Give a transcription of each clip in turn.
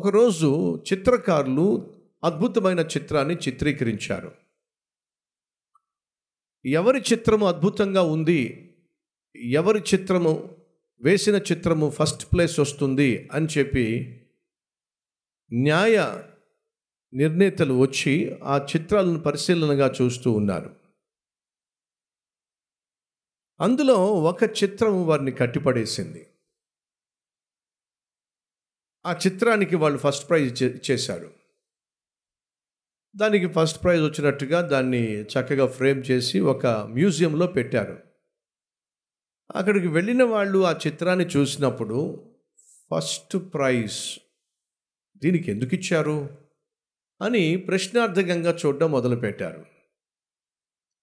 ఒకరోజు చిత్రకారులు అద్భుతమైన చిత్రాన్ని చిత్రీకరించారు. ఎవరి చిత్రము అద్భుతంగా ఉంది? ఎవరి చిత్రము? వేసిన చిత్రము ఫస్ట్ ప్లేస్ వస్తుంది అని చెప్పి న్యాయ నిర్ణేతలు వచ్చి ఆ చిత్రాలను పరిశీలనగా చూస్తూ ఉన్నారు. అందులో ఒక చిత్రం వారిని కట్టిపడేసింది. ఆ చిత్రానికి వాళ్ళు ఫస్ట్ ప్రైజ్ ఇచ్చే- ఇచ్చేశారు దానికి ఫస్ట్ ప్రైజ్ వచ్చినట్టుగా దాన్ని చక్కగా ఫ్రేమ్ చేసి ఒక మ్యూజియంలో పెట్టారు. అక్కడికి వెళ్ళిన వాళ్ళు ఆ చిత్రాన్ని చూసినప్పుడు ఫస్ట్ ప్రైజ్ దీనికి ఎందుకు ఇచ్చారు అని ప్రశ్నార్థకంగా చూడడం మొదలుపెట్టారు.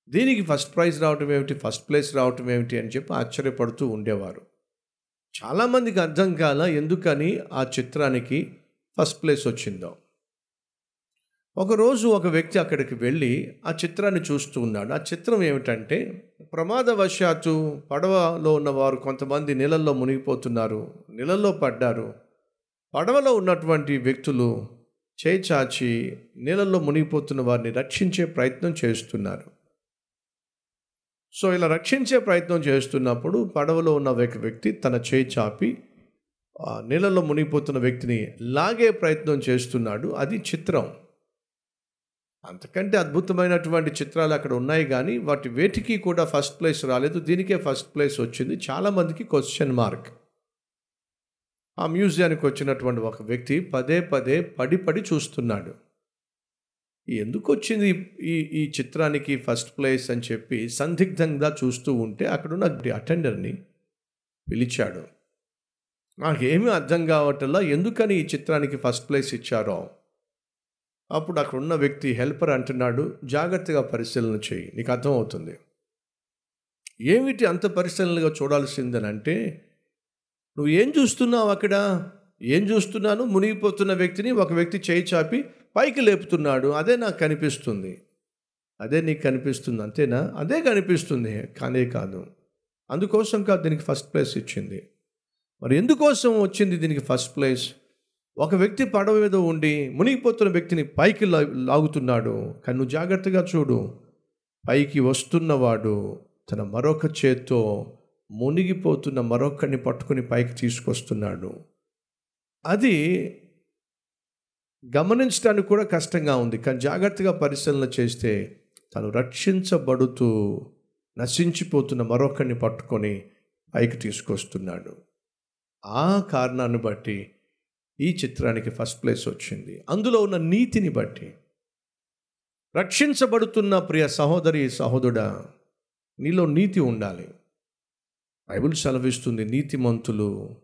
దీనికి ఫస్ట్ ప్రైజ్ రావటం ఏమిటి? ఫస్ట్ ప్లేస్ రావటం ఏమిటి అని చెప్పి ఆశ్చర్యపడుతూ ఉండేవారు. చాలామందికి అర్థం కాల ఎందుకని ఆ చిత్రానికి ఫస్ట్ ప్లేస్ వచ్చిందో. ఒకరోజు ఒక వ్యక్తి అక్కడికి వెళ్ళి ఆ చిత్రాన్ని చూస్తూ ఉన్నాడు. ఆ చిత్రం ఏమిటంటే ప్రమాదవశాత్తు పడవలో ఉన్నవారు కొంతమంది నీళ్ళల్లో మునిగిపోతున్నారు నీళ్ళల్లో పడ్డారు. పడవలో ఉన్నటువంటి వ్యక్తులు చేయి చాచి నీళ్ళల్లో మునిగిపోతున్న వారిని రక్షించే ప్రయత్నం చేస్తున్నారు. సో ఇలా రక్షించే ప్రయత్నం చేస్తున్నప్పుడు పడవలో ఉన్న ఒక వ్యక్తి తన చేయి చాపి నీళ్ళలో మునిగిపోతున్న వ్యక్తిని లాగే ప్రయత్నం చేస్తున్నాడు. అది చిత్రం. అంతకంటే అద్భుతమైనటువంటి చిత్రాలు అక్కడ ఉన్నాయి కానీ వాటి వేటికి కూడా ఫస్ట్ ప్లేస్ రాలేదు. దీనికే ఫస్ట్ ప్లేస్ వచ్చింది. చాలామందికి క్వశ్చన్ మార్క్. ఆ మ్యూజియానికి వచ్చినటువంటి ఒక వ్యక్తి పదే పదే పడి పడి చూస్తున్నాడు. ఎందుకు వచ్చింది ఈ ఈ చిత్రానికి ఫస్ట్ ప్లేస్ అని చెప్పి సందిగ్ధంగా చూస్తూ ఉంటే అక్కడున్న అటెండర్ని పిలిచాడు. నాకేమీ అర్థం కావటంలా? ఎందుకని ఈ చిత్రానికి ఫస్ట్ ప్లేస్ ఇచ్చారో? అప్పుడు అక్కడ ఉన్న వ్యక్తి హెల్పర్ అంటున్నాడు జాగ్రత్తగా పరిశీలన చేయి నీకు అర్థమవుతుంది. ఏమిటి అంత పరిశీలనగా చూడాల్సిందని అంటే నువ్వు ఏం చూస్తున్నావు అక్కడ? ఏం చూస్తున్నాను? మునిగిపోతున్న వ్యక్తిని ఒక వ్యక్తి చేయి చాపి పైకి లేపుతున్నాడు అదే నాకు కనిపిస్తుంది. అదే నీకు కనిపిస్తుంది అంతేనా? అదే కనిపిస్తుంది కానే కాదు. అందుకోసం కాదు దీనికి ఫస్ట్ ప్లేస్ ఇచ్చింది. మరి ఎందుకోసం వచ్చింది దీనికి ఫస్ట్ ప్లేస్? ఒక వ్యక్తి పడవ మీద ఉండి మునిగిపోతున్న వ్యక్తిని పైకి లా- లాగుతున్నాడు. కానీ నువ్వు జాగ్రత్తగా చూడు. పైకి వస్తున్నవాడు తన మరొక చేత్తో మునిగిపోతున్న మరొకరిని పట్టుకుని పైకి తీసుకొస్తున్నాడు. అది గమనించడానికి కూడా కష్టంగా ఉంది. కానీ జాగ్రత్తగా పరిశీలన చేస్తే తను రక్షించబడుతూ నశించిపోతున్న మరొకరిని పట్టుకొని పైకి తీసుకొస్తున్నాడు. ఆ కారణాన్ని బట్టి ఈ చిత్రానికి ఫస్ట్ ప్లేస్ వచ్చింది. అందులో ఉన్న నీతిని బట్టి రక్షించబడుతున్న ప్రియ సహోదరి సహోదరుడా నీలో నీతి ఉండాలి. బైబిల్ సెలవిస్తుంది నీతిమంతులు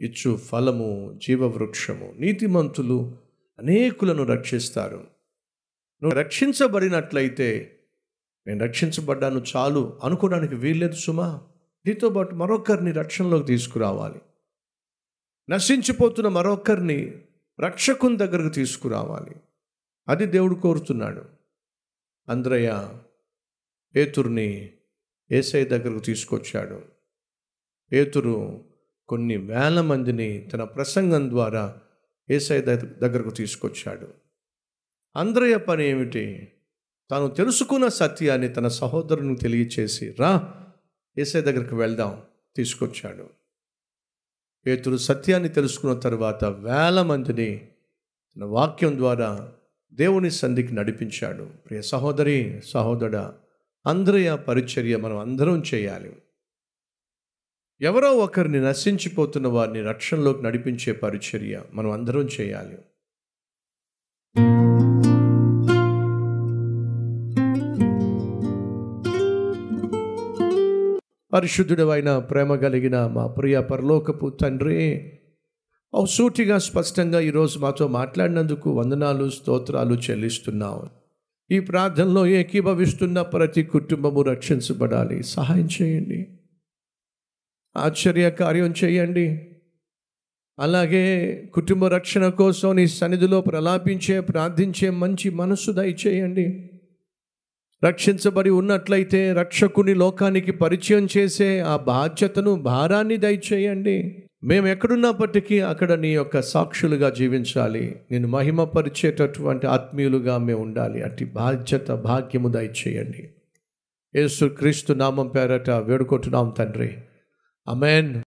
ఇచ్చు ఫలము జీవవృక్షము. నీతిమంతులు అనేకులను రక్షిస్తారు. నువ్వు రక్షించబడినట్లయితే నేను రక్షించబడ్డాను చాలు అనుకోవడానికి వీల్లేదు సుమా. నీతో పాటు మరొకరిని రక్షణలోకి తీసుకురావాలి. నశించిపోతున్న మరొకరిని రక్షకుని దగ్గరకు తీసుకురావాలి. అది దేవుడు కోరుతున్నాడు. అంద్రయ్య పేతుర్ని ఏసై దగ్గరకు తీసుకొచ్చాడు. పేతురు కొన్ని వేల మందిని తన ప్రసంగం ద్వారా ఏసై దగ్గరకు తీసుకొచ్చాడు. అంద్రయ్య పని ఏమిటి? తాను తెలుసుకున్న సత్యాన్ని తన సహోదరుని తెలియచేసి రా ఏసై దగ్గరికి వెళ్దాం తీసుకొచ్చాడు. పేతురు సత్యాన్ని తెలుసుకున్న తర్వాత వేల మందిని తన వాక్యం ద్వారా దేవుని సంధికి నడిపించాడు. ప్రియ సహోదరి సహోదరుడా అందరయ పరిచర్య మనం అందరం చేయాలి. ఎవరో ఒకరిని నశించిపోతున్న వారిని రక్షణలోకి నడిపించే పరిచర్య మనం అందరం చేయాలి. పరిశుద్ధుడమైన ప్రేమ కలిగిన మా ప్రియ పరలోకపు తండ్రి సూటిగా స్పష్టంగా ఈరోజు మాతో మాట్లాడినందుకు వందనాలు స్తోత్రాలు చెల్లిస్తున్నాం ఈ ప్రార్థనలో ఏకీభవిస్తున్న ప్రతి కుటుంబము రక్షించబడాలి. సహాయం చేయండి. ఆశ్చర్య కార్యం చేయండి. అలాగే కుటుంబ రక్షణ కోసం నీ సన్నిధిలో ప్రలాపించే ప్రార్థించే మంచి మనస్సు దయచేయండి. రక్షించబడి ఉన్నట్లయితే రక్షకుని లోకానికి పరిచయం చేసే ఆ బాధ్యతను భారాన్ని దయచేయండి. మేము ఎక్కడున్నప్పటికీ అక్కడ నీ యొక్క సాక్షులుగా జీవించాలి. నేను మహిమపరిచేటటువంటి ఆత్మీయులుగా మేము ఉండాలి. అట్టి బాధ్యత భాగ్యము దయచేయండి. యేసు క్రీస్తు నామం పేరట వేడుకుంటున్నాం తండ్రి. Amen.